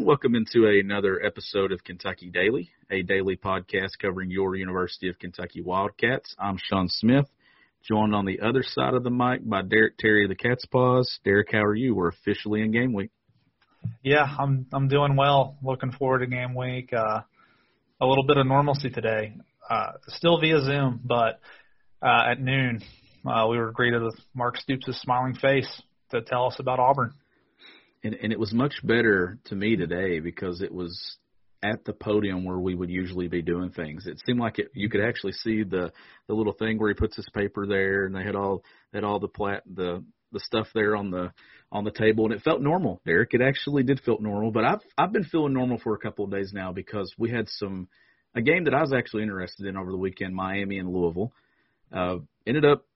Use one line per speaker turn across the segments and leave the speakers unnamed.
Everyone. Welcome into another episode of Kentucky Daily, a daily podcast covering your University of Kentucky Wildcats. I'm Sean Smith, joined on the other side of the mic by Derek Terry of the Cats' Pause. Derek, how are you? We're officially in game week.
Yeah, I'm I'm doing well. Looking forward to game week. Uh, a little bit of normalcy today. Uh, still via Zoom, but uh, at noon uh, we were greeted with Mark Stoops' smiling face to tell us about Auburn.
And, and it was much better to me today because it was at the podium where we would usually be doing things. It seemed like it, you could actually see the the little thing where he puts his paper there, and they had all had all the plat the the stuff there on the on the table, and it felt normal. Derek, it actually did feel normal. But I've I've been feeling normal for a couple of days now because we had some a game that I was actually interested in over the weekend, Miami and Louisville. Uh, ended up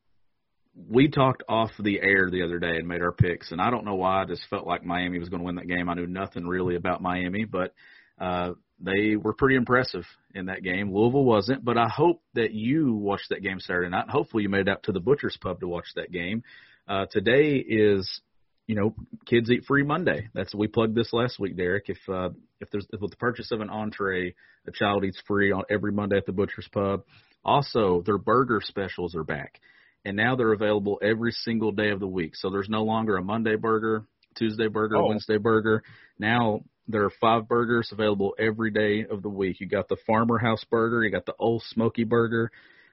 we talked off the air the other day and made our picks, and I don't know why I just felt like Miami was going to win that game. I knew nothing really about Miami, but uh, they were pretty impressive in that game. Louisville wasn't, but I hope that you watched that game Saturday night. Hopefully, you made it out to the Butcher's Pub to watch that game. Uh, today is, you know, Kids Eat Free Monday. That's we plugged this last week, Derek. If uh, if there's if with the purchase of an entree, a child eats free on every Monday at the Butcher's Pub. Also, their burger specials are back and now they're available every single day of the week. So there's no longer a Monday burger, Tuesday burger,
Oh.
Wednesday burger. Now there are five burgers available every day of the week. You got the Farmer House burger, you got the Old Smoky burger,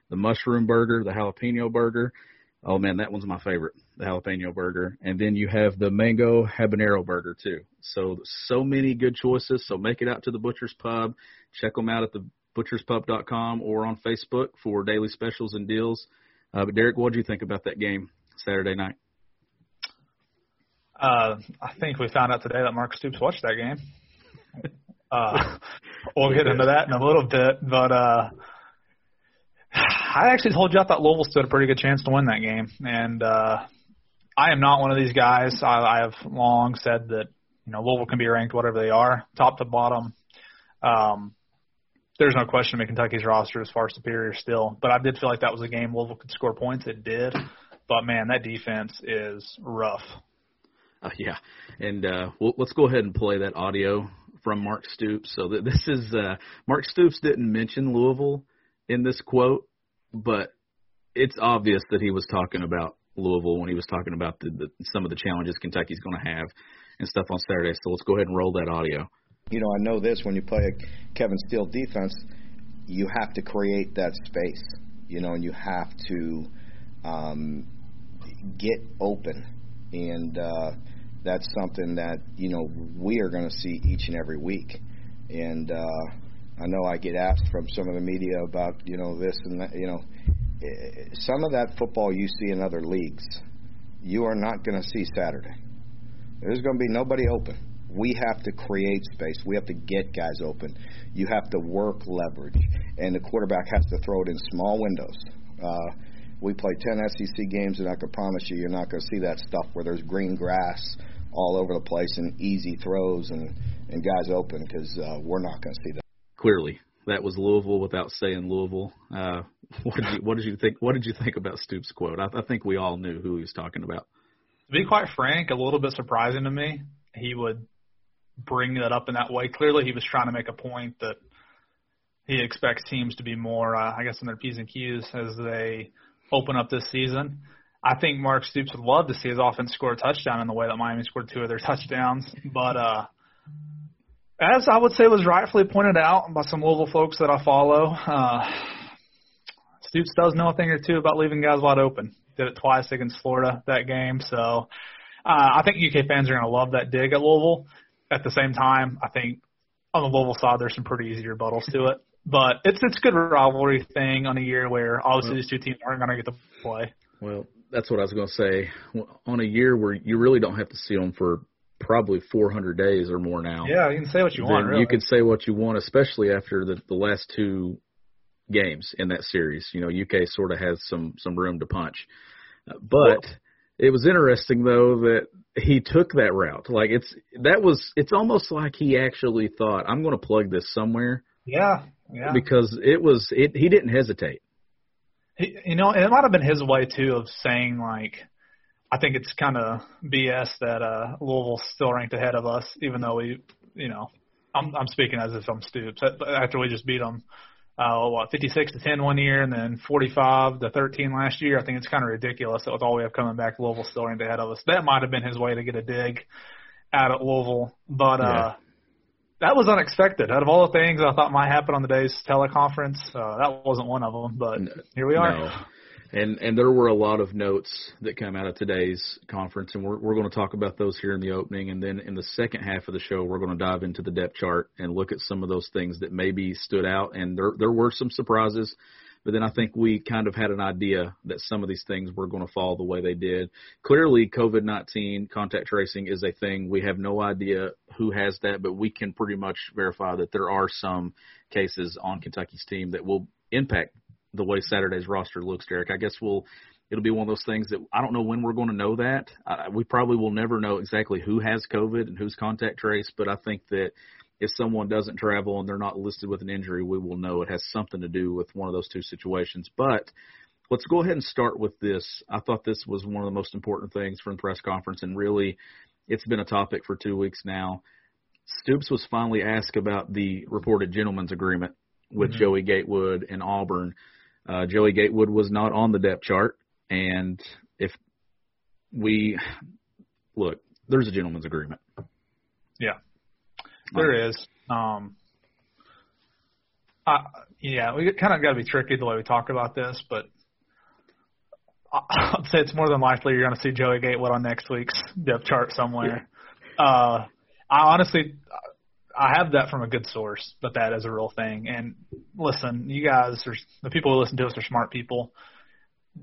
the mushroom burger, the jalapeno burger. Oh man, that one's my favorite, the jalapeno burger. And then you have the mango habanero burger too. So so many good choices. So make it out to the Butcher's Pub. Check them out at the butcherspub.com or on Facebook for daily specials and deals. Uh, but Derek, what did you think about that game Saturday night?
Uh, I think we found out today that Mark Stoops watched that game. Uh, we'll get into that in a little bit, but uh, I actually told you I thought Louisville stood a pretty good chance to win that game, and uh, I am not one of these guys. I, I have long said that you know Louisville can be ranked whatever they are, top to bottom. Um, there's no question that Kentucky's roster is far superior still, but I did feel like that was a game Louisville could score points. It did, but man, that defense is rough.
Uh, yeah, and uh, we'll, let's go ahead and play that audio from Mark Stoops. So that this is uh, Mark Stoops didn't mention Louisville in this quote, but it's obvious that he was talking about Louisville when he was talking about the, the, some of the challenges Kentucky's going to have and stuff on Saturday. So let's go ahead and roll that audio.
You know, I know this when you play a Kevin Steele defense, you have to create that space, you know, and you have to um, get open. And uh, that's something that, you know, we are going to see each and every week. And uh, I know I get asked from some of the media about, you know, this and that, you know, eh, some of that football you see in other leagues, you are not going to see Saturday. There's going to be nobody open we have to create space. We have to get guys open. You have to work leverage, and the quarterback has to throw it in small windows. Uh, we play 10 SEC games, and I can promise you, you're not going to see that stuff where there's green grass all over the place and easy throws and and guys open because uh, we're not going to see that.
Clearly, that was Louisville without saying Louisville. Uh, what did you what did you think? What did you think about Stoops' quote? I, I think we all knew who he was talking about.
To be quite frank, a little bit surprising to me. He would bring that up in that way. Clearly, he was trying to make a point that he expects teams to be more, uh, I guess, in their P's and Q's as they open up this season. I think Mark Stoops would love to see his offense score a touchdown in the way that Miami scored two of their touchdowns. But uh, as I would say was rightfully pointed out by some Louisville folks that I follow, uh, Stoops does know a thing or two about leaving guys wide open. Did it twice against Florida that game, so Uh, I think UK fans are going to love that dig at Louisville. At the same time, I think on the Louisville side, there's some pretty easy rebuttals to it. But it's it's a good rivalry thing on a year where obviously these two teams aren't going to get to play.
Well, that's what I was going to say. On a year where you really don't have to see them for probably 400 days or more now.
Yeah, you can say what you want. Really.
You can say what you want, especially after the the last two games in that series. You know, UK sort of has some some room to punch. But well, it was interesting though that he took that route. Like it's that was it's almost like he actually thought I'm going to plug this somewhere.
Yeah, yeah.
Because it was it he didn't hesitate.
He, you know, and it might have been his way too of saying like I think it's kind of BS that uh Louisville's still ranked ahead of us even though we, you know, I'm I'm speaking as if I'm Stoops after we just beat them uh, what 56 to 10 one year, and then 45 to 13 last year. I think it's kind of ridiculous that with all we have coming back, Louisville still ranked ahead of us. That might have been his way to get a dig out at Louisville, but uh, that was unexpected. Out of all the things I thought might happen on the day's teleconference, uh, that wasn't one of them. But here we are.
No. And and there were a lot of notes that come out of today's conference, and we're we're going to talk about those here in the opening, and then in the second half of the show, we're going to dive into the depth chart and look at some of those things that maybe stood out, and there there were some surprises, but then I think we kind of had an idea that some of these things were going to fall the way they did. Clearly, COVID nineteen contact tracing is a thing. We have no idea who has that, but we can pretty much verify that there are some cases on Kentucky's team that will impact the way Saturday's roster looks, Derek. I guess we'll it'll be one of those things that I don't know when we're going to know that. Uh, we probably will never know exactly who has COVID and who's contact trace, but I think that if someone doesn't travel and they're not listed with an injury, we will know it has something to do with one of those two situations. But let's go ahead and start with this. I thought this was one of the most important things from the press conference, and really, it's been a topic for two weeks now. Stoops was finally asked about the reported gentleman's agreement with mm-hmm. Joey Gatewood and Auburn. Uh, Joey Gatewood was not on the depth chart, and if we look, there's a gentleman's agreement.
Yeah, there is. Um, I, yeah, we kind of got to be tricky the way we talk about this, but I'd say it's more than likely you're going to see Joey Gatewood on next week's depth chart somewhere. Yeah. Uh, I honestly, I have that from a good source that that is a real thing. And listen, you guys are the people who listen to us are smart people.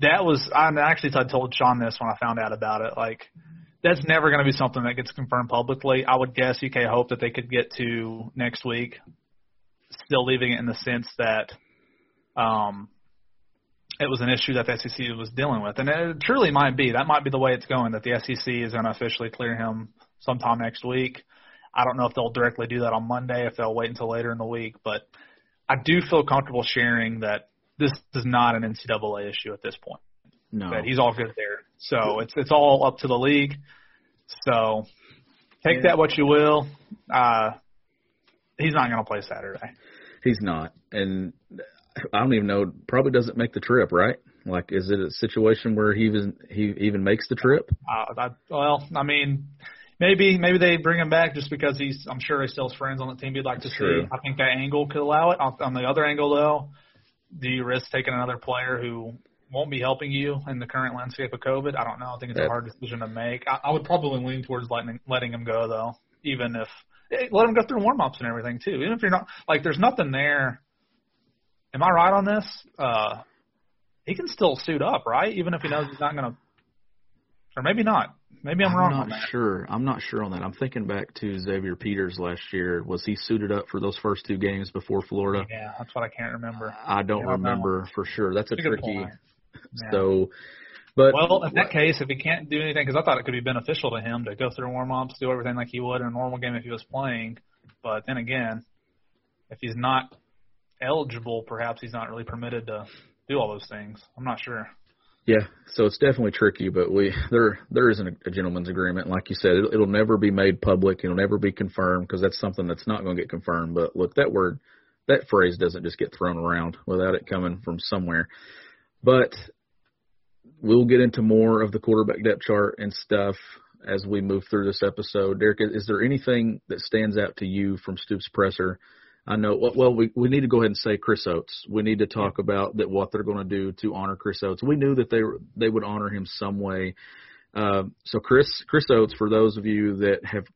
That was I actually I told Sean this when I found out about it. Like that's never going to be something that gets confirmed publicly. I would guess UK hope that they could get to next week, still leaving it in the sense that um, it was an issue that the SEC was dealing with, and it truly might be. That might be the way it's going. That the SEC is going to officially clear him sometime next week. I don't know if they'll directly do that on Monday, if they'll wait until later in the week, but I do feel comfortable sharing that this is not an NCAA issue at this point.
No,
that he's all good there. So it's it's all up to the league. So take that what you will. Uh, he's not going to play Saturday.
He's not, and I don't even know. Probably doesn't make the trip, right? Like, is it a situation where he even he even makes the trip?
Uh, I, well, I mean, maybe maybe they bring him back just because he's. I'm sure he still has friends on the team he'd like to see. I think that angle could allow it. On, on the other angle, though, do you risk taking another player who won't be helping you in the current landscape of COVID? I don't know. I think it's a hard decision to make. I, I would probably lean towards letting letting him go though, even if eh, let him go through warm ups and everything too. Even if you're not like, there's nothing there. Am I right on this? Uh, he can still suit up, right? Even if he knows he's not going to, or maybe not. Maybe I'm,
I'm
wrong.
not
on that.
sure. I'm not sure on that. I'm thinking back to Xavier Peters last year. Was he suited up for those first two games before Florida?
Yeah, that's what I can't remember.
I don't yeah, remember for sure. That's, that's a, a tricky. Yeah. So, but
well, in that case, if he can't do anything, because I thought it could be beneficial to him to go through warm ups, do everything like he would in a normal game if he was playing. But then again, if he's not eligible, perhaps he's not really permitted to do all those things. I'm not sure.
Yeah, so it's definitely tricky, but we there there isn't a, a gentleman's agreement. Like you said, it, it'll never be made public. It'll never be confirmed because that's something that's not going to get confirmed. But look, that word, that phrase doesn't just get thrown around without it coming from somewhere. But we'll get into more of the quarterback depth chart and stuff as we move through this episode. Derek, is there anything that stands out to you from Stoops presser I know. Well, we we need to go ahead and say Chris Oates. We need to talk about that what they're going to do to honor Chris Oates. We knew that they they would honor him some way. Uh, so Chris Chris Oates, for those of you that have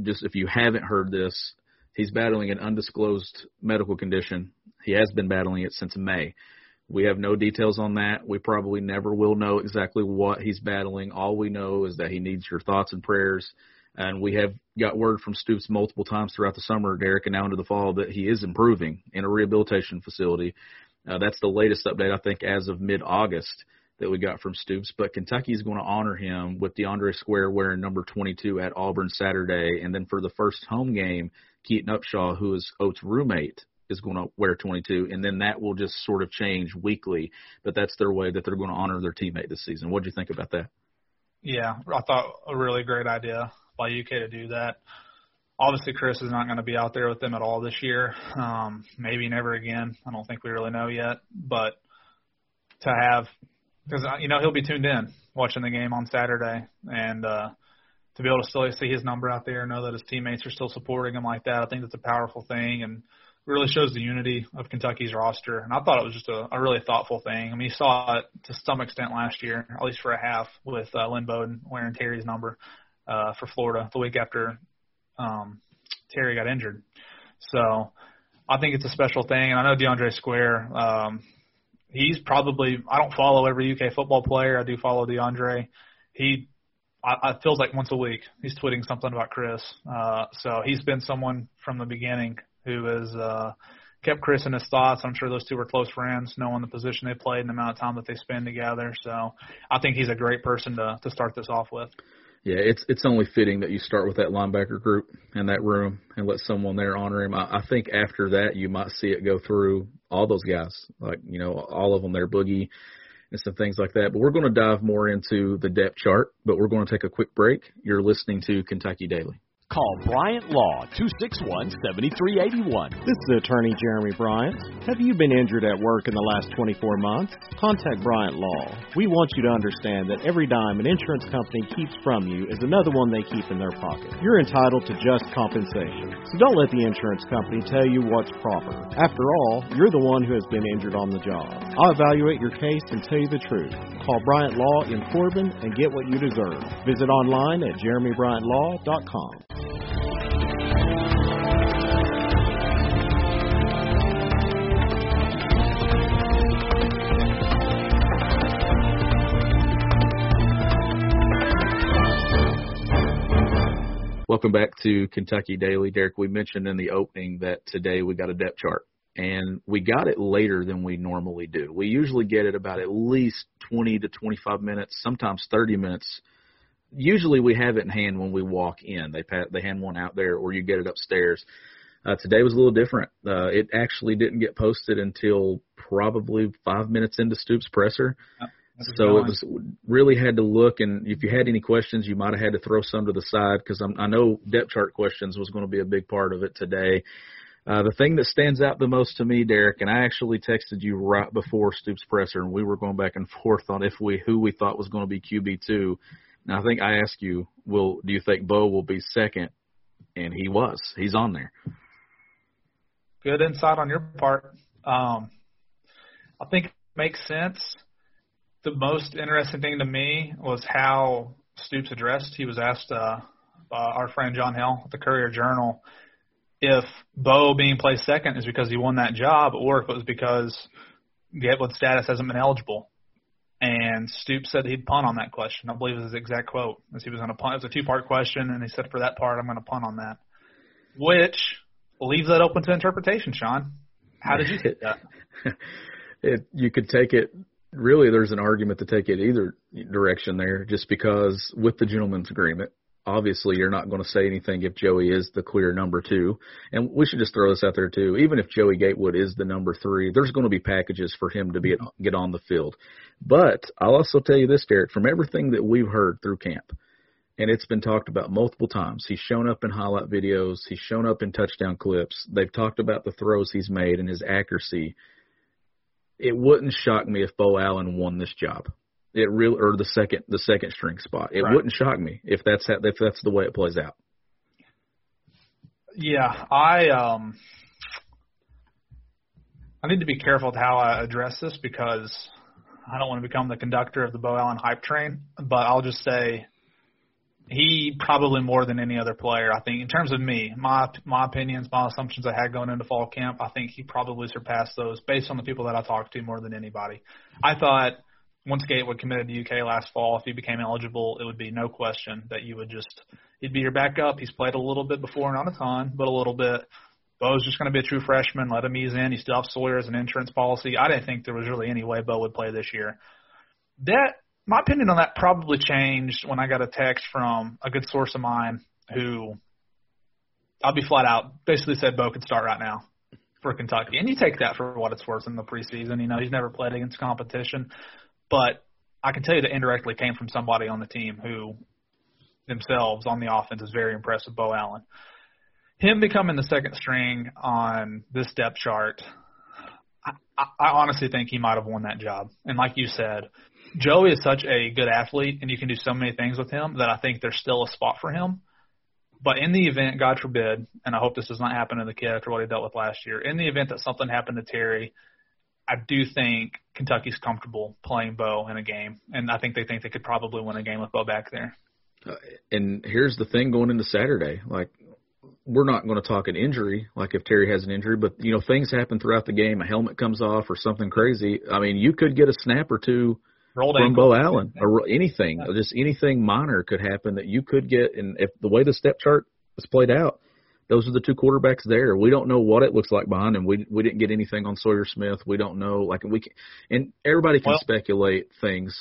just if you haven't heard this, he's battling an undisclosed medical condition. He has been battling it since May. We have no details on that. We probably never will know exactly what he's battling. All we know is that he needs your thoughts and prayers. And we have got word from Stoops multiple times throughout the summer, Derek, and now into the fall that he is improving in a rehabilitation facility. Uh, that's the latest update, I think, as of mid August that we got from Stoops. But Kentucky is going to honor him with DeAndre Square wearing number 22 at Auburn Saturday. And then for the first home game, Keaton Upshaw, who is Oates' roommate, is going to wear 22. And then that will just sort of change weekly. But that's their way that they're going to honor their teammate this season. What do you think about that?
Yeah, I thought a really great idea by UK to do that. Obviously, Chris is not going to be out there with them at all this year. Um, maybe never again. I don't think we really know yet. But to have because uh, you know he'll be tuned in watching the game on Saturday, and uh, to be able to still see his number out there, know that his teammates are still supporting him like that, I think that's a powerful thing, and really shows the unity of Kentucky's roster. And I thought it was just a, a really thoughtful thing. I mean, you saw it to some extent last year, at least for a half, with uh, Lynn Bowden wearing Terry's number uh, for Florida the week after um, Terry got injured. So I think it's a special thing, and I know DeAndre Square. Um, he's probably I don't follow every UK football player. I do follow DeAndre. He I, I feels like once a week he's tweeting something about Chris. Uh, so he's been someone from the beginning who has uh, kept Chris in his thoughts. I'm sure those two were close friends, knowing the position they played and the amount of time that they spend together. So I think he's a great person to to start this off with.
Yeah, it's it's only fitting that you start with that linebacker group in that room and let someone there honor him. I, I think after that you might see it go through all those guys, like you know all of them there, Boogie and some things like that. But we're going to dive more into the depth chart. But we're going to take a quick break. You're listening to Kentucky Daily.
Call Bryant Law 261 7381.
This is attorney Jeremy Bryant. Have you been injured at work in the last 24 months? Contact Bryant Law. We want you to understand that every dime an insurance company keeps from you is another one they keep in their pocket. You're entitled to just compensation. So don't let the insurance company tell you what's proper. After all, you're the one who has been injured on the job. I'll evaluate your case and tell you the truth. Call Bryant Law in Corbin and get what you deserve. Visit online at jeremybryantlaw.com.
Welcome back to Kentucky Daily. Derek, we mentioned in the opening that today we got a depth chart, and we got it later than we normally do. We usually get it about at least 20 to 25 minutes, sometimes 30 minutes. Usually we have it in hand when we walk in. They pat, they hand one out there, or you get it upstairs. Uh, today was a little different. Uh, it actually didn't get posted until probably five minutes into Stoops presser. Yep so it was really had to look, and if you had any questions, you might have had to throw some to the side because I know depth chart questions was going to be a big part of it today. Uh, the thing that stands out the most to me, Derek, and I actually texted you right before Stoops presser, and we were going back and forth on if we who we thought was going to be QB two. Now I think I asked you, will do you think Beau will be second? And he was. He's on there.
Good insight on your part. Um, I think it makes sense the most interesting thing to me was how Stoops addressed. He was asked uh, by our friend John Hill the Courier Journal if Beau being placed second is because he won that job or if it was because Gatewood status hasn't been eligible. And Stoops said he'd punt on that question. I believe is his exact quote. As he was going to punt. It was a two-part question, and he said for that part, I'm going to punt on that, which leaves that open to interpretation. Sean, how did you take that?
it, you could take it really there's an argument to take it either direction there, just because with the gentleman's agreement, obviously you're not going to say anything if Joey is the clear number two. And we should just throw this out there too. Even if Joey Gatewood is the number three, there's going to be packages for him to be get on the field. But I'll also tell you this, Derek, from everything that we've heard through camp, and it's been talked about multiple times. He's shown up in highlight videos. He's shown up in touchdown clips. They've talked about the throws he's made and his accuracy it wouldn't shock me if Beau Allen won this job. It real or the second the second string spot. It right. wouldn't shock me if that's how, if that's the way it plays out.
Yeah, I um I need to be careful with how I address this because I don't want to become the conductor of the Beau Allen hype train, but I'll just say he probably more than any other player. I think in terms of me, my my opinions, my assumptions I had going into fall camp, I think he probably surpassed those based on the people that I talked to more than anybody. I thought once Gatewood committed to UK last fall, if he became eligible, it would be no question that you would just he'd be your backup. He's played a little bit before, not a ton, but a little bit. Beau's just going to be a true freshman. Let him ease in. You still have Sawyer as an insurance policy. I didn't think there was really any way Beau would play this year. That my opinion on that probably changed when I got a text from a good source of mine who I'll be flat out basically said Beau could start right now for Kentucky. And you take that for what it's worth in the preseason. You know, he's never played against competition. But I can tell you that indirectly came from somebody on the team who themselves on the offense is very impressed with Beau Allen. Him becoming the second string on this depth chart, I, I honestly think he might have won that job. And like you said, Joey is such a good athlete, and you can do so many things with him that I think there's still a spot for him. But in the event, God forbid, and I hope this does not happen to the kid after what he dealt with last year, in the event that something happened to Terry, I do think Kentucky's comfortable playing Beau in a game, and I think they think they could probably win a game with Beau back there.
Uh, and here's the thing going into Saturday, like we're not going to talk an injury, like if Terry has an injury, but you know things happen throughout the game. A helmet comes off or something crazy. I mean, you could get a snap or two
Rolled
from
ankle.
Allen or anything,
Yeah.
just anything minor could happen that you could get. And if the way the step chart is played out, those are the two quarterbacks there. We don't know what it looks like behind him. We we didn't get anything on Sawyer Smith. We don't know. Like we can, and everybody can
Well-
speculate things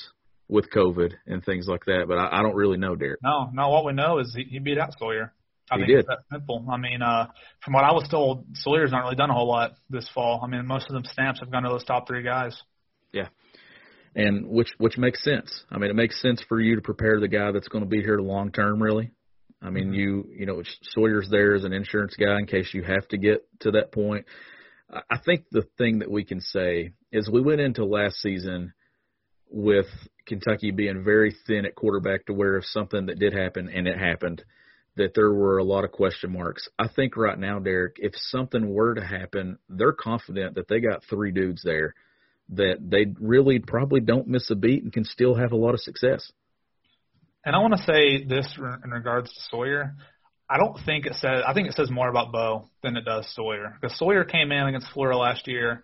with COVID and things like that, but I, I don't really know, Derek.
No, no. What we know is he, he beat out Sawyer. I
He
think
did.
it's that simple. I mean, uh, from what I was told, Sawyer's not really done a whole lot this fall. I mean, most of them snaps have gone to those top three guys.
And which which makes sense. I mean, it makes sense for you to prepare the guy that's going to be here long term. Really, I mean, mm-hmm. you you know Sawyer's there as an insurance guy in case you have to get to that point. I I think the thing that we can say is we went into last season with Kentucky being very thin at quarterback to where if something that did happen and it happened, that there were a lot of question marks. I think right now, Derek, if something were to happen, they're confident that they got three dudes there that they really probably don't miss a beat and can still have a lot of success.
And I want to say this in regards to Sawyer. I don't think it says. I think it says more about Beau than it does Sawyer. Because Sawyer came in against Florida last year,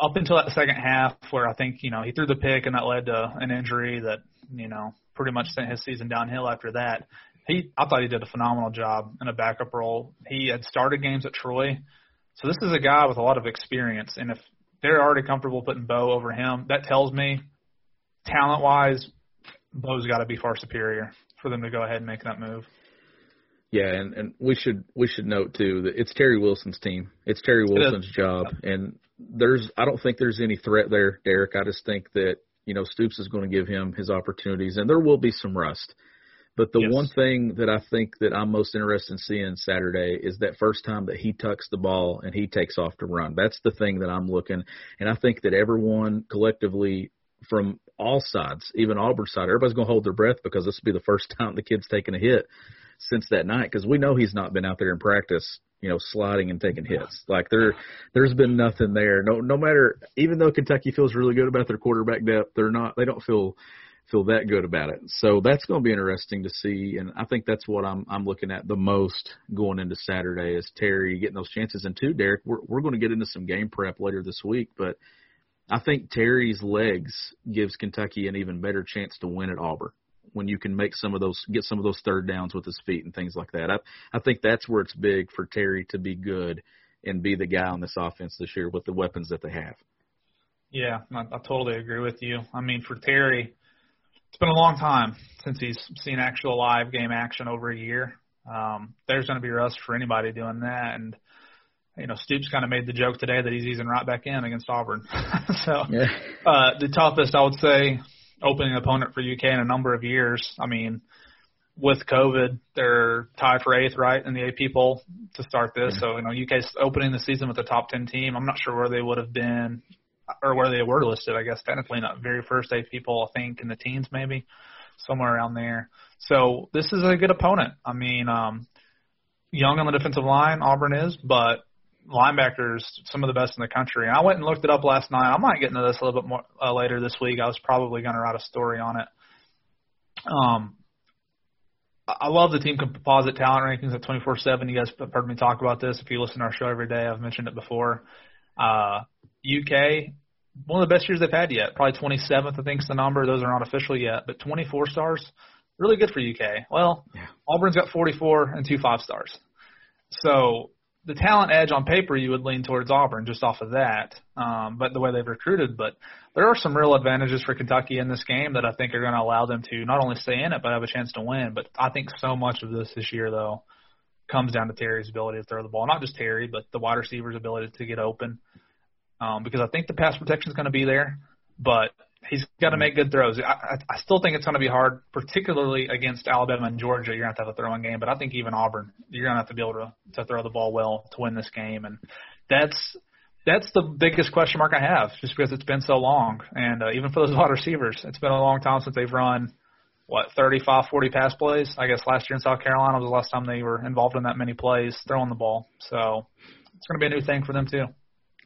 up until that second half, where I think you know he threw the pick and that led to an injury that you know pretty much sent his season downhill after that. He, I thought he did a phenomenal job in a backup role. He had started games at Troy, so this is a guy with a lot of experience. And if they're already comfortable putting Beau over him, that tells me, talent wise, Beau's got to be far superior for them to go ahead and make that move.
Yeah, and and we should we should note too that it's Terry Wilson's team. It's Terry. Wilson's job, and there's I don't think there's any threat there, Derek. I just think that you know Stoops is going to give him his opportunities, and there will be some rust. But the
Yes.
one thing that I think that I'm most interested in seeing Saturday is that first time that he tucks the ball and he takes off to run. That's the thing that I'm looking, and I think that everyone collectively from all sides, even Auburn's side, everybody's going to hold their breath because this will be the first time the kid's taken a hit since that night because we know he's not been out there in practice, you know, sliding and taking hits. Like there, there's been nothing there. No, no matter. Even though Kentucky feels really good about their quarterback depth, they're not. They don't feel feel that good about it. So that's going to be interesting to see, and I think that's what I'm I'm looking at the most going into Saturday is Terry getting those chances. And two, Derek, we're we're going to get into some game prep later this week, but I think Terry's legs gives Kentucky an even better chance to win at Auburn when you can make some of those get some of those third downs with his feet and things like that. I I think that's where it's big for Terry to be good and be the guy on this offense this year with the weapons that they have.
Yeah, I, I totally agree with you. I mean, for Terry, it's been a long time since he's seen actual live game action over a year. Um, there's going to be rust for anybody doing that, and you know, Stoops kind of made the joke today that he's easing right back in against Auburn. so
Yeah.
uh, the toughest, I would say, opening opponent for UK in a number of years. I mean, with COVID, they're tied for eighth, right, in the AP poll to start this. So, you know, UK's opening the season with a top 10 team. I'm not sure where they would have been or where they were listed, I guess, technically not very first AP people, I think, in the teens maybe, somewhere around there. So this is a good opponent. I mean, um, young on the defensive line, Auburn is, but linebackers, some of the best in the country. And I went and looked it up last night. I might get into this a little bit more uh, later this week. I was probably going to write a story on it. Um, I love the team composite talent rankings at 24/7. You guys have heard me talk about this. If you listen to our show every day, I've mentioned it before. Uh, UK, one of the best years they've had yet. Probably 27th, I think, is the number. Those are not official yet, but 24 stars, really good for UK. Well, yeah. Auburn's got 44 and two five stars. So the talent edge on paper, you would lean towards Auburn just off of that. Um, but the way they've recruited, but there are some real advantages for Kentucky in this game that I think are going to allow them to not only stay in it but have a chance to win. But I think so much of this this year though comes down to Terry's ability to throw the ball. Not just Terry, but the wide receiver's ability to get open. Um, because I think the pass protection is going to be there, but he's got to make good throws. I, I still think it's going to be hard, particularly against Alabama and Georgia. You're going to have to have a throwing game, but I think even Auburn, you're going to have to be able to to throw the ball well to win this game, and that's that's the biggest question mark I have, just because it's been so long, and uh, even for those wide receivers, it's been a long time since they've run what 35, 40 pass plays. I guess last year in South Carolina was the last time they were involved in that many plays throwing the ball. So it's going to be a new thing for them too.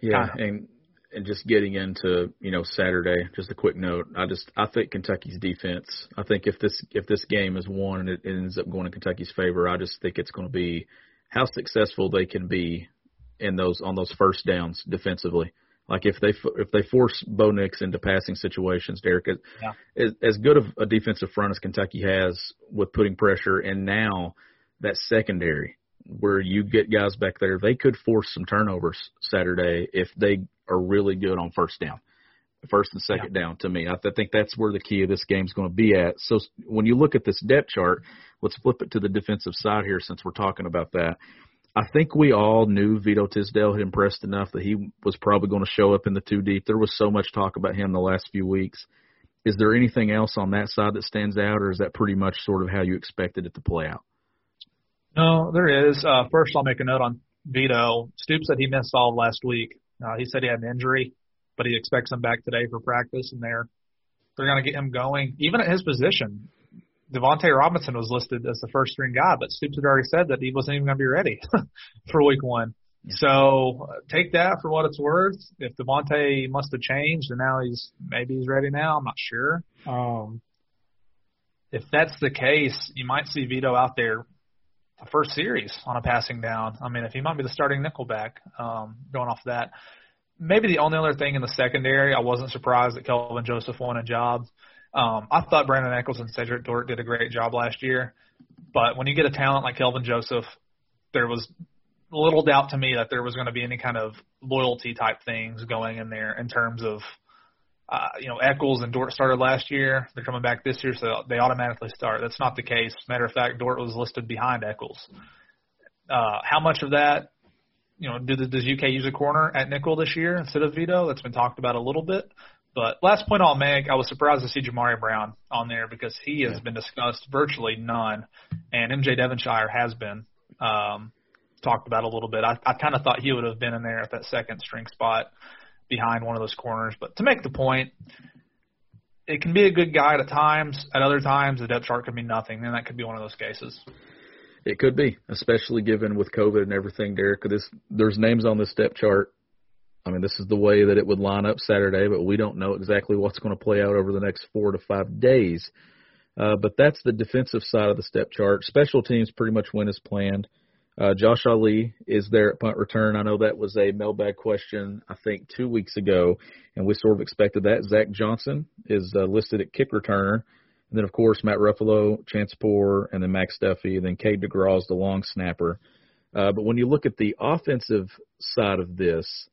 Yeah, and and just getting into you know Saturday, just a quick note. I just I think Kentucky's defense. I think if this if this game is won and it ends up going in Kentucky's favor, I just think it's going to be how successful they can be in those on those first downs defensively. Like if they if they force Bo Nix into passing situations, Derek, yeah. as, as good of a defensive front as Kentucky has with putting pressure, and now that secondary where you get guys back there, they could force some turnovers Saturday if they are really good on first down, first and second yeah. down. To me, I, th- I think that's where the key of this game is going to be at. So when you look at this depth chart, let's flip it to the defensive side here since we're talking about that. I think we all knew Vito Tisdale had impressed enough that he was probably going to show up in the two deep. There was so much talk about him the last few weeks. Is there anything else on that side that stands out, or is that pretty much sort of how you expected it to play out?
No, there is. Uh, first, I'll make a note on Vito. Stoops said he missed all last week. Uh, he said he had an injury, but he expects him back today for practice, and they're they're going to get him going. Even at his position, Davonte Robinson was listed as the first string guy, but Stoops had already said that he wasn't even going to be ready for week one. So uh, take that for what it's worth. If Devontae must have changed and now he's maybe he's ready now, I'm not sure. Um, if that's the case, you might see Vito out there first series on a passing down. I mean, if he might be the starting nickelback, um, going off that. Maybe the only other thing in the secondary, I wasn't surprised that Kelvin Joseph won a job. Um, I thought Brandon Echols and Cedrick Dort did a great job last year, but when you get a talent like Kelvin Joseph, there was little doubt to me that there was going to be any kind of loyalty type things going in there in terms of uh, you know, Echols and Dort started last year. They're coming back this year, so they automatically start. That's not the case. Matter of fact, Dort was listed behind Echols. Uh, how much of that, you know, do the, does UK use a corner at nickel this year instead of Vito? That's been talked about a little bit. But last point I'll make, I was surprised to see Jamari Brown on there because he has been discussed virtually none, and MJ Devonshire has been um, talked about a little bit. I, I kind of thought he would have been in there at that second string spot behind one of those corners. But to make the point, it can be a good guy at times. At other times, the depth chart could be nothing, and that could be one of those cases.
It could be, especially given with COVID and everything, Derek. This, there's names on this depth chart. I mean, this is the way that it would line up Saturday, but we don't know exactly what's going to play out over the next four to five days. Uh, but that's the defensive side of the step chart. Special teams pretty much went as planned. Uh, Josh Ali is there at punt return. I know that was a mailbag question, I think, two weeks ago, and we sort of expected that. Zach Johnson is uh, listed at kick returner. And then, of course, Matt Ruffolo, Chance Poore, and then Max Duffy, and then Cade DeGraw is the long snapper. Uh, but when you look at the offensive side of this,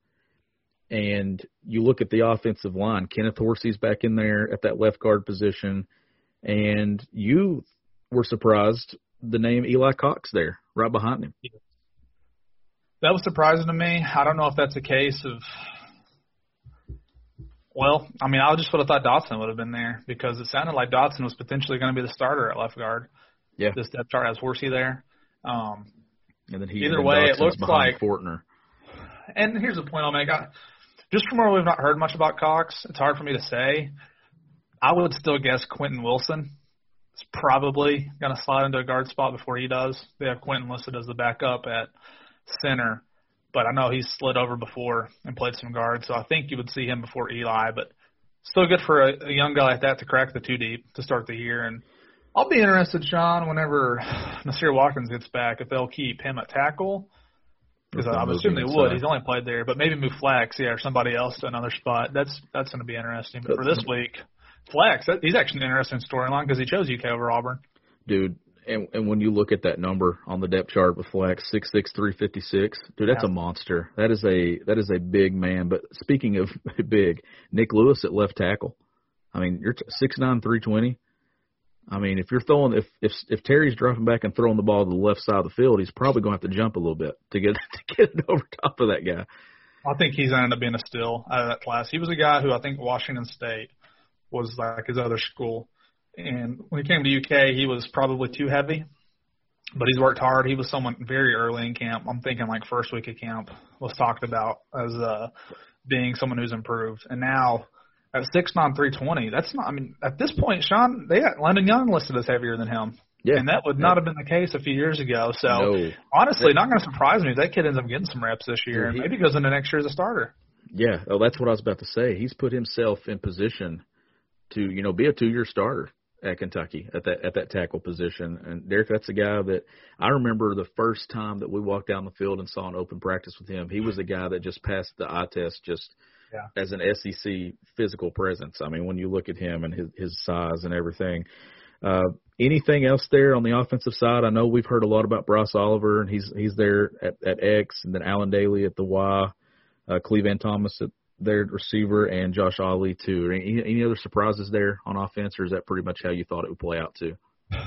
and you look at the offensive line, Kenneth Horsey's back in there at that left guard position, and you were surprised the name Eli Cox there, right behind him.
That was surprising to me. I don't know if that's a case of. Well, I mean, I just would have thought Dotson would have been there because it sounded like Dotson was potentially going to be the starter at left guard.
Yeah.
This depth chart has Horsey there. Um,
and then he
either way,
Dotson's
it looks like
Fortner.
And here's a point I'll make. I, just from where we've not heard much about Cox, it's hard for me to say. I would still guess Quentin Wilson is probably going to slide into a guard spot before he does. They have Quentin listed as the backup at center. but I know he's slid over before and played some guard, so I think you would see him before Eli. But still good for a, a young guy like that to crack the two deep to start the year. And I'll be interested, Sean, whenever Nasir Watkins gets back, if they'll keep him at tackle. Because I would assume they would. He's only played there, but maybe move Flex, yeah, or somebody else to another spot. That's that's going to be interesting. But for this week, Flex, that, he's actually an interesting storyline because he chose UK over Auburn.
Dude, and and when you look at that number on the depth chart with Flex six six three fifty six, dude, that's yeah. a monster. That is a that is a big man. But speaking of big, Nick Lewis at left tackle. I mean, you're six nine three twenty. I mean, if you're throwing, if if if Terry's dropping back and throwing the ball to the left side of the field, he's probably going to have to jump a little bit to get to get it over top of that guy.
I think he's ended up being a steal uh, out of that class. He was a guy who I think Washington State was like his other school, and when he came to UK, he was probably too heavy, but he's worked hard. He was someone very early in camp. I'm thinking like first week of camp was talked about as uh, being someone who's improved, and now at six nine three twenty. That's not. I mean, at this point, Sean, they got Landon Young listed as heavier than him.
Yeah,
and that would
yeah.
not have been the case a few years ago. So
no.
honestly, not going to surprise me if that kid ends up getting some reps this year, and maybe goes into next year as a starter.
Yeah, oh, that's what I was about to say. He's put himself in position to, you know, be a two-year starter at Kentucky at that at that tackle position. And Derek, that's a guy that I remember the first time that we walked down the field and saw an open practice with him. He was a guy that just passed the eye test just
yeah.
as an SEC physical presence. I mean, when you look at him and his his size and everything. Uh, anything else there on the offensive side? I know we've heard a lot about Bryce Oliver, and he's he's there at, at X, and then Allen Dailey at the Y, uh, Clevan Thomas at their receiver, and Josh Ali too. Any, any other surprises there on offense, or is that pretty much how you thought it would play out too?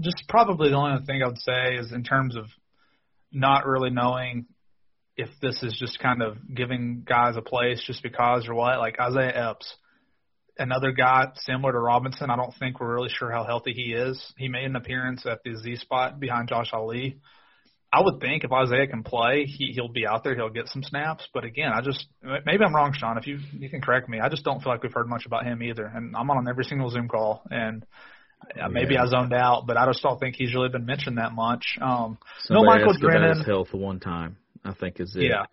Just probably the only thing I would say is in terms of not really knowing if this is just kind of giving guys a place just because or what. Like Isaiah Epps, another guy similar to Robinson. I don't think we're really sure how healthy he is. He made an appearance at the Z spot behind Josh Ali. I would think if Isaiah can play, he he'll be out there. He'll get some snaps. But again, I just maybe I'm wrong, Sean. If you you can correct me, I just don't feel like we've heard much about him either. And I'm on every single Zoom call, and uh, maybe
Yeah.
I zoned out, but I just don't think he's really been mentioned that much. Um,
Somebody
no Michael
asked about his health one time. I think is it.
Yeah.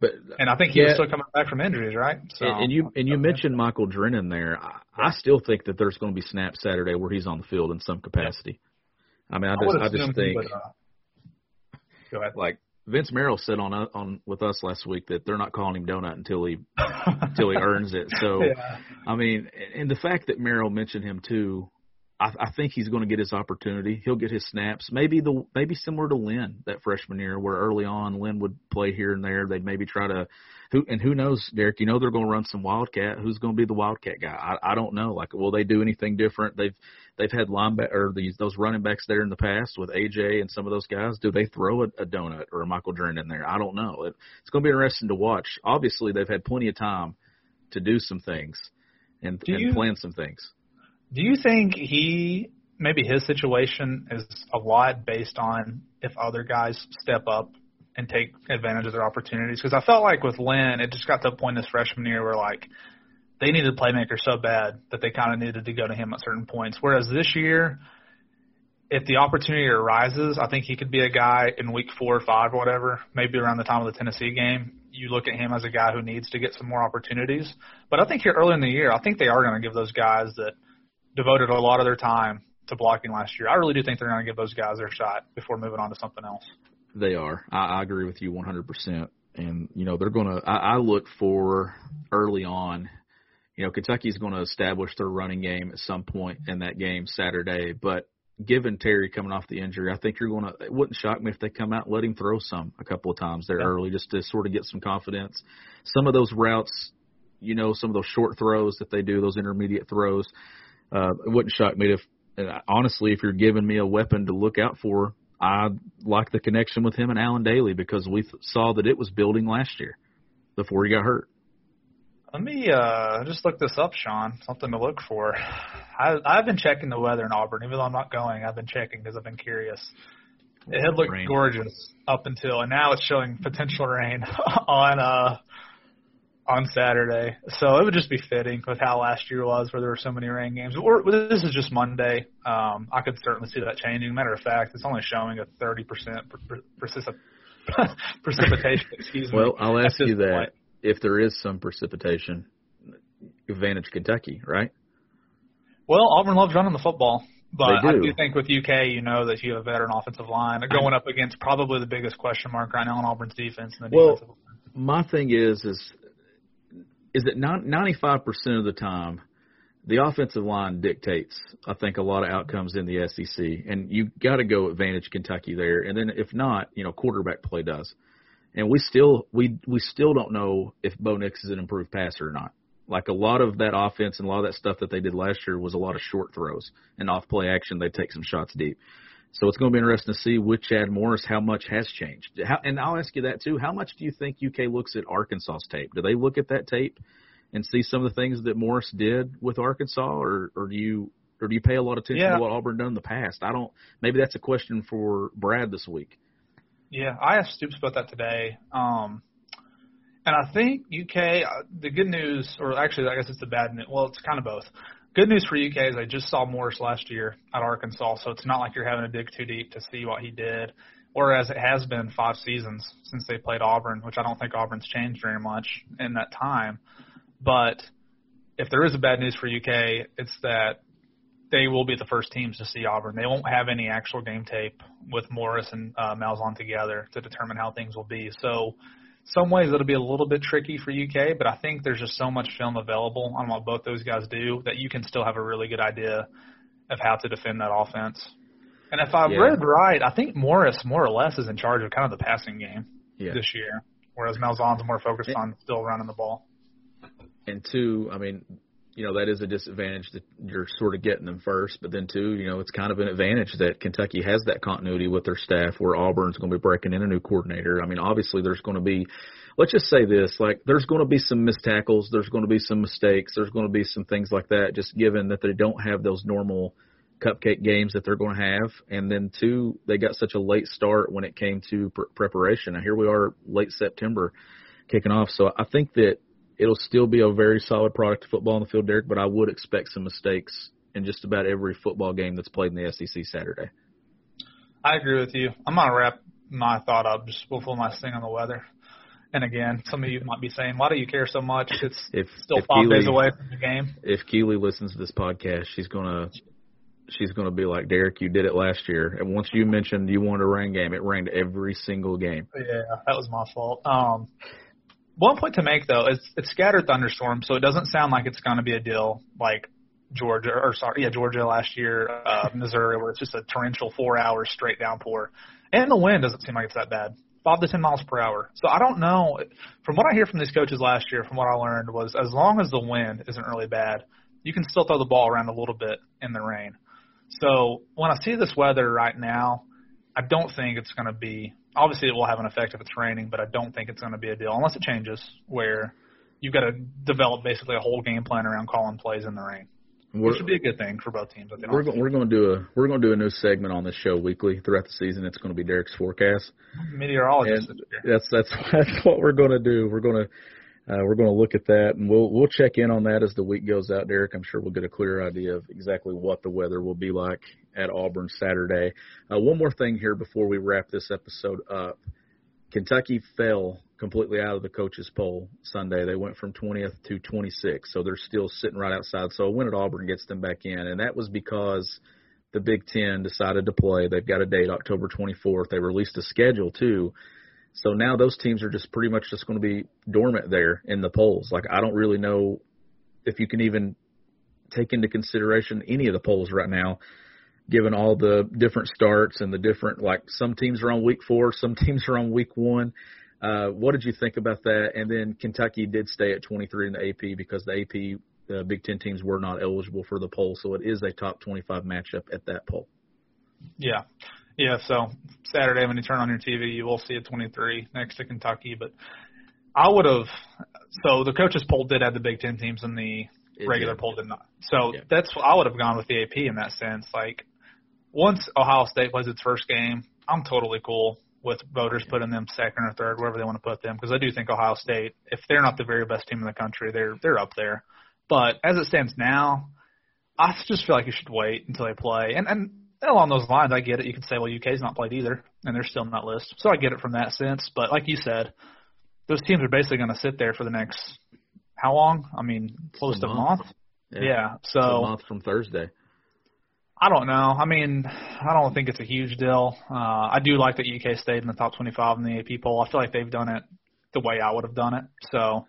But
And I think he
Yeah.
was still coming back from injuries, right? So,
and, you and you mentioned Michael Drennan there. I, I still think that there's going to be snaps Saturday where he's on the field in some capacity. I mean, I just
would
I just think
would, uh, go ahead.
like Vince Marrow said on uh, on with us last week that they're not calling him donut until he until he earns it. So
yeah.
I mean, and the fact that Merrill mentioned him too, I, I think he's going to get his opportunity. He'll get his snaps. Maybe the maybe similar to Lynn that freshman year, where early on Lynn would play here and there. They'd maybe try to who and who knows, Derek. You know they're going to run some Wildcat. Who's going to be the Wildcat guy? I, I don't know. Like, will they do anything different? They've they've had linebacker or these those running backs there in the past with AJ and some of those guys. Do they throw a, a donut or a Michael Jordan in there? I don't know. It, it's going to be interesting to watch. Obviously, they've had plenty of time to do some things and,
Do
and
you-
plan some things.
Do you think he maybe his situation is a lot based on if other guys step up and take advantage of their opportunities? Because I felt like with Lynn, it just got to a point this freshman year where like they needed playmakers so bad that they kind of needed to go to him at certain points. Whereas this year, if the opportunity arises, I think he could be a guy in week four or five or whatever, maybe around the time of the Tennessee game. You look at him as a guy who needs to get some more opportunities. But I think here early in the year, I think they are going to give those guys that devoted a lot of their time to blocking last year. I really do think they're going to give those guys their shot before moving on to something else.
They are. I, I agree with you 100%. And, you know, they're going to, I, look for early on, you know, Kentucky's going to establish their running game at some point in that game Saturday. But given Terry coming off the injury, I think you're going to, it wouldn't shock me if they come out and let him throw some a couple of times there
Yeah.
early just to sort of get some confidence. Some of those routes, you know, some of those short throws that they do, those intermediate throws, uh, it wouldn't shock me if, honestly, if you're giving me a weapon to look out for, I like the connection with him and Allen Dailey because we th- saw that it was building last year before he got hurt.
Let me uh, just look this up, Sean. Something to look for. I, I've been checking the weather in Auburn, even though I'm not going. I've been checking because I've been curious. It had looked
Rain.
gorgeous up until, and now it's showing potential rain on uh on Saturday. So it would just be fitting with how last year was, where there were so many rain games. Or this is just Monday. Um, I could certainly see that changing. Matter of fact, it's only showing a 30% per- per- precipitation. Excuse me.
Well, I'll ask you that
point.
if there is some precipitation, advantage Kentucky, right?
Well, Auburn loves running the football, but
They
I
do.
do think with UK, you know that you have a veteran offensive line going up against probably the biggest question mark right now on Auburn's defense. And the
Well,
defensive line.
my thing is is is that ninety five percent of the time the offensive line dictates I think a lot of outcomes in the SEC and you got to go advantage Kentucky there. And then if not you know quarterback play does. And we still we we still don't know if Bo Nix is an improved passer or not. Like a lot of that offense and a lot of that stuff that they did last year was a lot of short throws and off play action. They take some shots deep so it's going to be interesting to see with Chad Morris how much has changed. How, and I'll ask you that too. How much do you think UK looks at Arkansas's tape? Do they look at that tape and see some of the things that Morris did with Arkansas, or, or do you or do you pay a lot of attention
Yeah.
to what Auburn done in the past? I don't. Maybe that's a question for Brad this week.
Yeah, I asked Stoops about that today. Um, and I think UK, uh, the good news, or actually, I guess it's the bad news. Well, it's kind of both. Good news for UK is I just saw Morris last year at Arkansas, so it's not like you're having to dig too deep to see what he did. Whereas it has been five seasons since they played Auburn, which I don't think Auburn's changed very much in that time. But if there is a bad news for UK, it's that they will be the first teams to see Auburn. They won't have any actual game tape with Morris and uh, Malzahn together to determine how things will be. So, some ways it'll be a little bit tricky for UK, but I think there's just so much film available on what both those guys do that you can still have a really good idea of how to defend that offense. And if I've
Yeah.
read right, I think Morris more or less is in charge of kind of the passing game
Yeah.
this year, whereas Malzahn's more focused on still running the ball.
And two, I mean, you know, that is a disadvantage that you're sort of getting them first. But then two, you know, it's kind of an advantage that Kentucky has that continuity with their staff where Auburn's going to be breaking in a new coordinator. I mean, obviously there's going to be, let's just say this, like there's going to be some missed tackles. There's going to be some mistakes. There's going to be some things like that, just given that they don't have those normal cupcake games that they're going to have. And then two, they got such a late start when it came to pr- preparation. Now here we are late September kicking off. So I think that it'll still be a very solid product of football on the field, Derek, but I would expect some mistakes in just about every football game that's played in the SEC Saturday.
I agree with you. I'm gonna wrap my thought up just before my thing on the weather. And again, some of you might be saying, "Why do you care so much? It's
If
still
if
five
Keely,
days away from the game."
if Keely listens to this podcast, she's gonna she's gonna be like Derek, you did it last year, and once you mentioned you wanted a rain game, it rained every single game.
Yeah, that was my fault. Um, one point to make though is it's scattered thunderstorm, so it doesn't sound like it's going to be a deal like Georgia or sorry, yeah, Georgia last year, uh, Missouri, where it's just a torrential four hours straight downpour, and the wind doesn't seem like it's that bad, five to ten miles per hour. So I don't know. From what I hear from these coaches last year, from what I learned was as long as the wind isn't really bad, you can still throw the ball around a little bit in the rain. So when I see this weather right now, I don't think it's going to be. Obviously, it will have an effect if it's raining, but I don't think it's going to be a deal unless it changes, where you've got to develop basically a whole game plan around calling plays in the rain,
We're,
which would be a good thing for both teams. I think.
we're, go- we're going to do a we're going to do a new segment on this show weekly throughout the season. It's going to be Derek's forecast.
meteorologists.
And
this year.
that's that's that's what we're going to do. We're going to uh, we're going to look at that, and we'll we'll check in on that as the week goes out, Derek. I'm sure we'll get a clearer idea of exactly what the weather will be like at Auburn Saturday. Uh, one more thing here before we wrap this episode up. Kentucky fell completely out of the coaches poll Sunday. They went from 20th to 26th, so they're still sitting right outside. So a win at Auburn gets them back in, and that was because the Big Ten decided to play. They've got a date, October 24th. They released a schedule too. So now those teams are just pretty much just going to be dormant there in the polls. Like I don't really know if you can even take into consideration any of the polls right now, given all the different starts and the different like some teams are on week four, some teams are on week one. Uh, what did you think about that? And then Kentucky did stay at 23 in the AP because the AP uh, Big Ten teams were not eligible for the poll, so it is a top 25 matchup at that poll.
Yeah. Yeah, so Saturday when you turn on your TV, you will see a 23 next to Kentucky. But I would have. So the coaches poll did have the Big Ten teams, and the
It
regular
did.
poll did not. So
Yeah.
that's I would have gone with the AP in that sense. Like once Ohio State plays its first game, I'm totally cool with voters putting them second or third, wherever they want to put them, because I do think Ohio State, if they're not the very best team in the country, they're they're up there. But as it stands now, I just feel like you should wait until they play. And and along those lines, I get it. You can say, well, UK's not played either. and they're still that list. So I get it from that sense. But like you said, those teams are basically going to sit there for the next how long? I mean, close to a
month.
month. Yeah.
It's
So
a month from Thursday.
I don't know. I mean, I don't think it's a huge deal. Uh, I do like that UK stayed in the top 25 in the AP poll. I feel like they've done it the way I would have done it. So,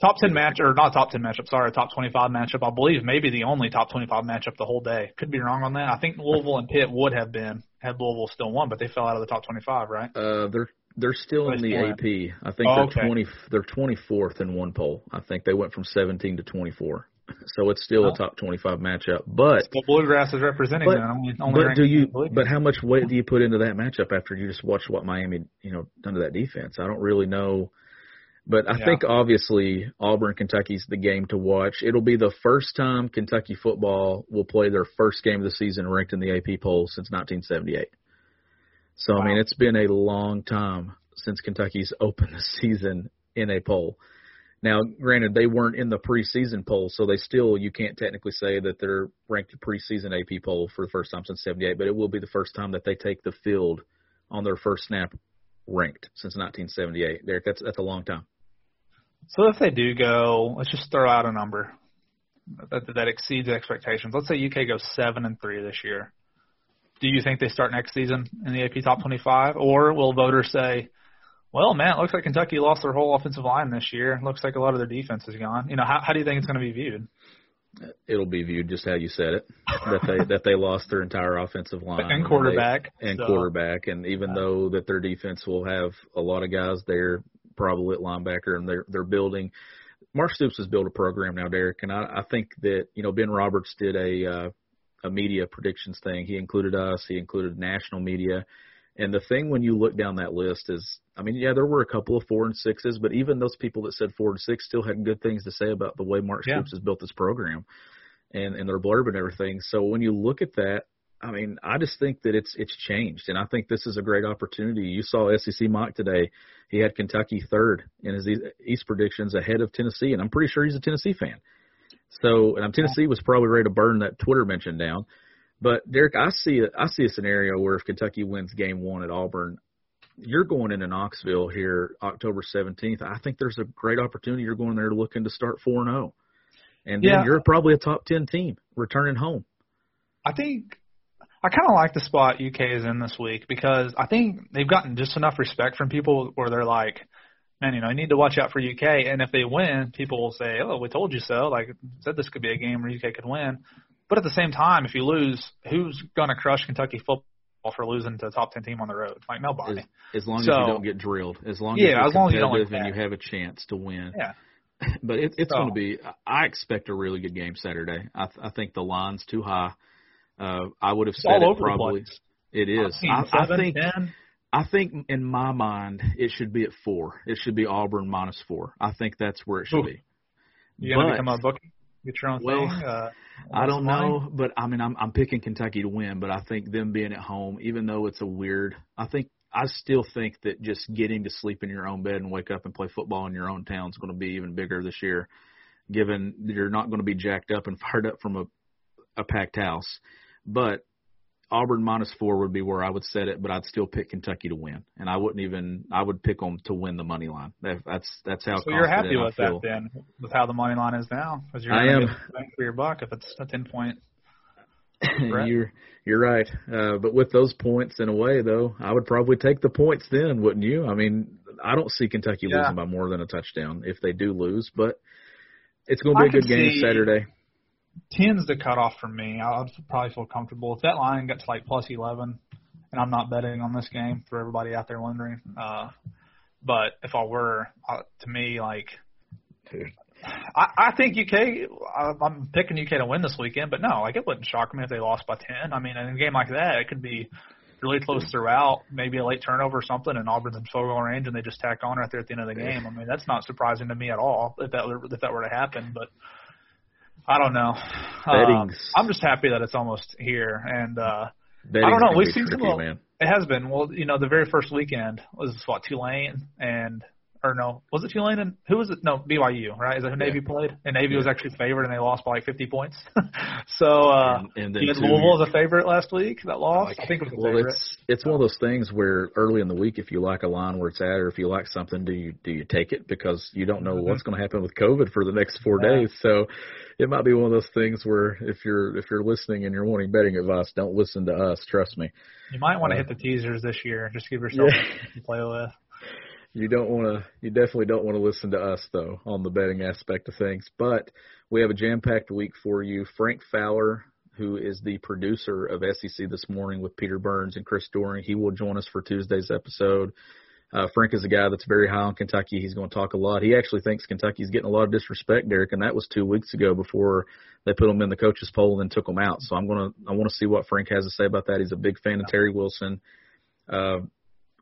top 10 match or not top 10 matchup, sorry, top 25 matchup. I believe maybe the only top 25 matchup the whole day. Could be wrong on that. I think Louisville and Pitt would have been had Louisville still won, but they fell out of the top 25, right?
Uh, they're they're still in the AP. I think
Oh,
they're
okay.
twenty. They're twenty fourth in one poll. I think they went from seventeen to twenty four. So it's still
Oh.
a top twenty five matchup. But
The Bluegrass is representing
But-
them. Only, only
but do you?
in the league.
But how much weight do you put into that matchup after you just watched what Miami, you know, done to that defense? I don't really know. But I
Yeah.
think obviously Auburn, Kentucky's the game to watch. It'll be the first time Kentucky football will play their first game of the season ranked in the AP poll since 1978. So I mean, it's been a long time since Kentucky's opened the season in a poll. Now, granted, they weren't in the preseason poll, so they still you can't technically say that they're ranked in the preseason AP poll for the first time since '78. But it will be the first time that they take the field on their first snap ranked since 1978. Derek, that's that's a long time.
So if they do go, let's just throw out a number that that exceeds expectations. Let's say UK goes seven and three this year. Do you think they start next season in the AP top 25, or will voters say, "Well, man, it looks like Kentucky lost their whole offensive line this year. It looks like a lot of their defense is gone." You know, how how do you think it's going to be viewed?
It'll be viewed just how you said it that they that they lost their entire offensive line
and quarterback
and
so,
quarterback, and even though that their defense will have a lot of guys there, probably at linebacker, and they're they're building. Mark Stoops has built a program now, Derek, and I, I think that you know Ben Roberts did a uh, a media predictions thing. He included us, he included national media, and the thing when you look down that list is, I mean, yeah, there were a couple of four and sixes, but even those people that said four and six still had good things to say about the way Mark
Yeah.
Stoops has built this program and and their blurb and everything. So when you look at that, I mean, I just think that it's it's changed, and I think this is a great opportunity. You saw SEC mock today; he had Kentucky third in his East- East predictions ahead of Tennessee, and I'm pretty sure he's a Tennessee fan. So, and I'm, Tennessee was probably ready to burn that Twitter mention down. But Derek, I see a, I see a scenario where if Kentucky wins Game One at Auburn, you're going into Knoxville here October 17th. I think there's a great opportunity. You're going there looking to start four and zero, and then
Yeah.
you're probably a top ten team returning home.
I think I kind of like the spot UK is in this week because I think they've gotten just enough respect from people where they're like, man, you know, I need to watch out for UK. And if they win, people will say, oh, we told you so. Like, said this could be a game where UK could win. But at the same time, if you lose, who's going to crush Kentucky football for losing to a top 10 team on the road? Like, nobody.
As, as long as you don't get drilled, as long as
Yeah,
you're
as long as you don't look
and you have a chance to win.
Yeah.
But it, it's
So-
going to be. I expect a really good game Saturday. I, th- I think the line's too high. Uh, I would have said it probably. It is.
I mean,
I, think.
10.
I think in my mind it should be at four. It should be Auburn minus four. I think that's where it should
Ooh.
be.
You going to
But-
become a bookie? Get your own
Well,
thing? Uh,
I don't know, but I mean, I'm I'm picking Kentucky to win, but I think them being at home, even though it's a weird, I think I still think that just getting to sleep in your own bed and wake up and play football in your own town is going to be even bigger this year, given you're not going to be jacked up and fired up from a a packed house. But Auburn minus four would be where I would set it, but I'd still pick Kentucky to win, and I wouldn't even I would pick them to win the money line. That, that's that's how.
So you're happy
I
with
feel.
that then, with how the money line is now? Because you're
I am.
for your buck if it's a 10 point.
You're you're right. Uh, but with those points in a way, though, I would probably take the points then, wouldn't you? I mean, I don't see Kentucky
Yeah.
losing by more than a touchdown if they do lose, but it's going to be
I
a good game
see-
Saturday.
10's the cutoff for me. I- I'd probably feel comfortable if that line got to like plus 11, and I'm not betting on this game for everybody out there wondering. Uh, but if I were, uh, to me, like, I, I think UK. I, I'm picking UK to win this weekend, but no, like it wouldn't shock me if they lost by 10. I mean, in a game like that, it could be really close throughout, maybe a late turnover or something, and Auburn's in field goal range, and they just tack on right there at the end of the game. I mean, that's not surprising to me at all if that were, if that were to happen, but. I don't know. Uh, I'm just happy that it's almost here, and uh,
Betting's
I don't know. We've seen some.
tricky,
of-
man.
It has been. Well, you know, the very first weekend was what Tulane and or no, was it Tulane and who was it? No, BYU, right? Is that who Navy played? And Navy was actually favored, and they lost by like 50 points. so uh,
And- and then
you had Louisville as a favorite last week that lost. I think it was the
Well,
favorite.
it's it's one of those things where early in the week, if you like a line where it's at, or if you like something, do you do you take it because you don't know what's going to happen with COVID for the next four
Mm-hmm. Yeah.
days. So it might be one of those things where if you're if you're listening and you're wanting betting advice, don't listen to us. Trust me.
You might want to
Uh,
hit the teasers this year just give yourself
Yeah.
to play with.
You don't want to. You definitely don't want to listen to us though on the betting aspect of things. But we have a jam-packed week for you. Frank Fowler, who is the producer of SEC this morning with Peter Burns and Chris Doering, he will join us for Tuesday's episode. Uh, Frank is a guy that's very high on Kentucky. He's going to talk a lot. He actually thinks Kentucky's getting a lot of disrespect, Derek, and that was two weeks ago before they put him in the coaches poll and then took him out. So I'm gonna I want to see what Frank has to say about that. He's a big fan of Terry Wilson. Uh,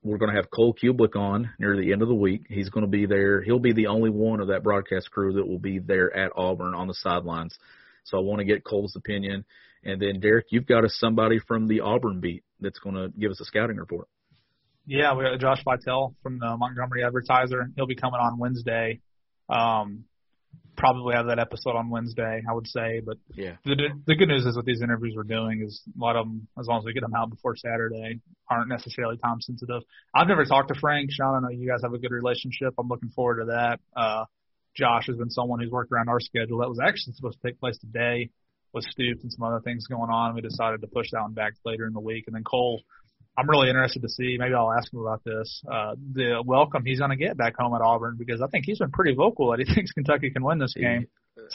we're going to have Cole Cubelic on near the end of the week. He's going to be there. He'll be the only one of that broadcast crew that will be there at Auburn on the sidelines. So I want to get Cole's opinion. And then Derek, you've got us somebody from the Auburn beat that's going to give us a scouting report.
Yeah, we got Josh Vitale from the Montgomery Advertiser. He'll be coming on Wednesday. Um, probably have that episode on Wednesday, I would say. But
Yeah.
the the good news is with these interviews we're doing is a lot of them, as long as we get them out before Saturday, aren't necessarily time sensitive. I've never talked to Frank. Sean, I know you guys have a good relationship. I'm looking forward to that. Uh, Josh has been someone who's worked around our schedule. That was actually supposed to take place today with Stoops and some other things going on. We decided to push that one back later in the week. And then Cole, I'm really interested to see. Maybe I'll ask him about this. Uh, the welcome he's going to get back home at Auburn because I think he's been pretty vocal that he thinks Kentucky can win this game.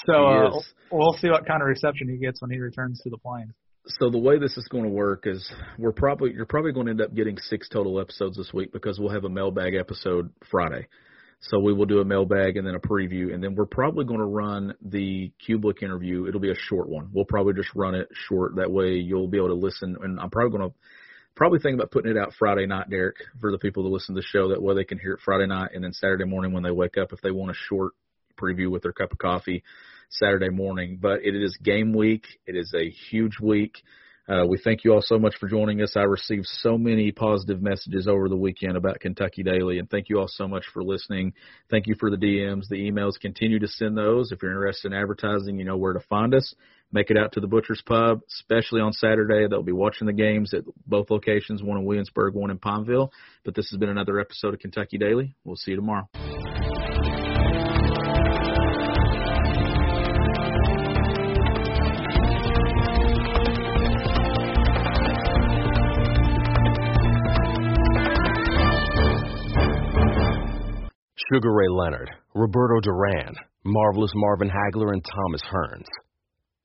So uh, we'll see what kind of reception he gets when he returns to the plane.
So the way this is going to work is we're probably you're probably going to end up getting six total episodes this week because we'll have a mailbag episode Friday. So we will do a mailbag and then a preview, and then we're probably going to run the Cubelic interview. It'll be a short one. We'll probably just run it short. That way you'll be able to listen. And I'm probably going to probably think about putting it out Friday night, Derek, for the people that listen to the show. That way they can hear it Friday night, and then Saturday morning when they wake up, if they want a short preview with their cup of coffee, Saturday morning. But it is game week. It is a huge week. Uh, we thank you all so much for joining us. I received so many positive messages over the weekend about Kentucky Daily, and thank you all so much for listening. Thank you for the DMs, the emails. Continue to send those. If you're interested in advertising, you know where to find us. Make it out to the Butcher's Pub, especially on Saturday. They'll be watching the games at both locations, one in Williamsburg, one in Pineville. But this has been another episode of Kentucky Daily. We'll see you tomorrow.
Sugar Ray Leonard, Roberto Duran, Marvelous Marvin Hagler, and Thomas Hearns.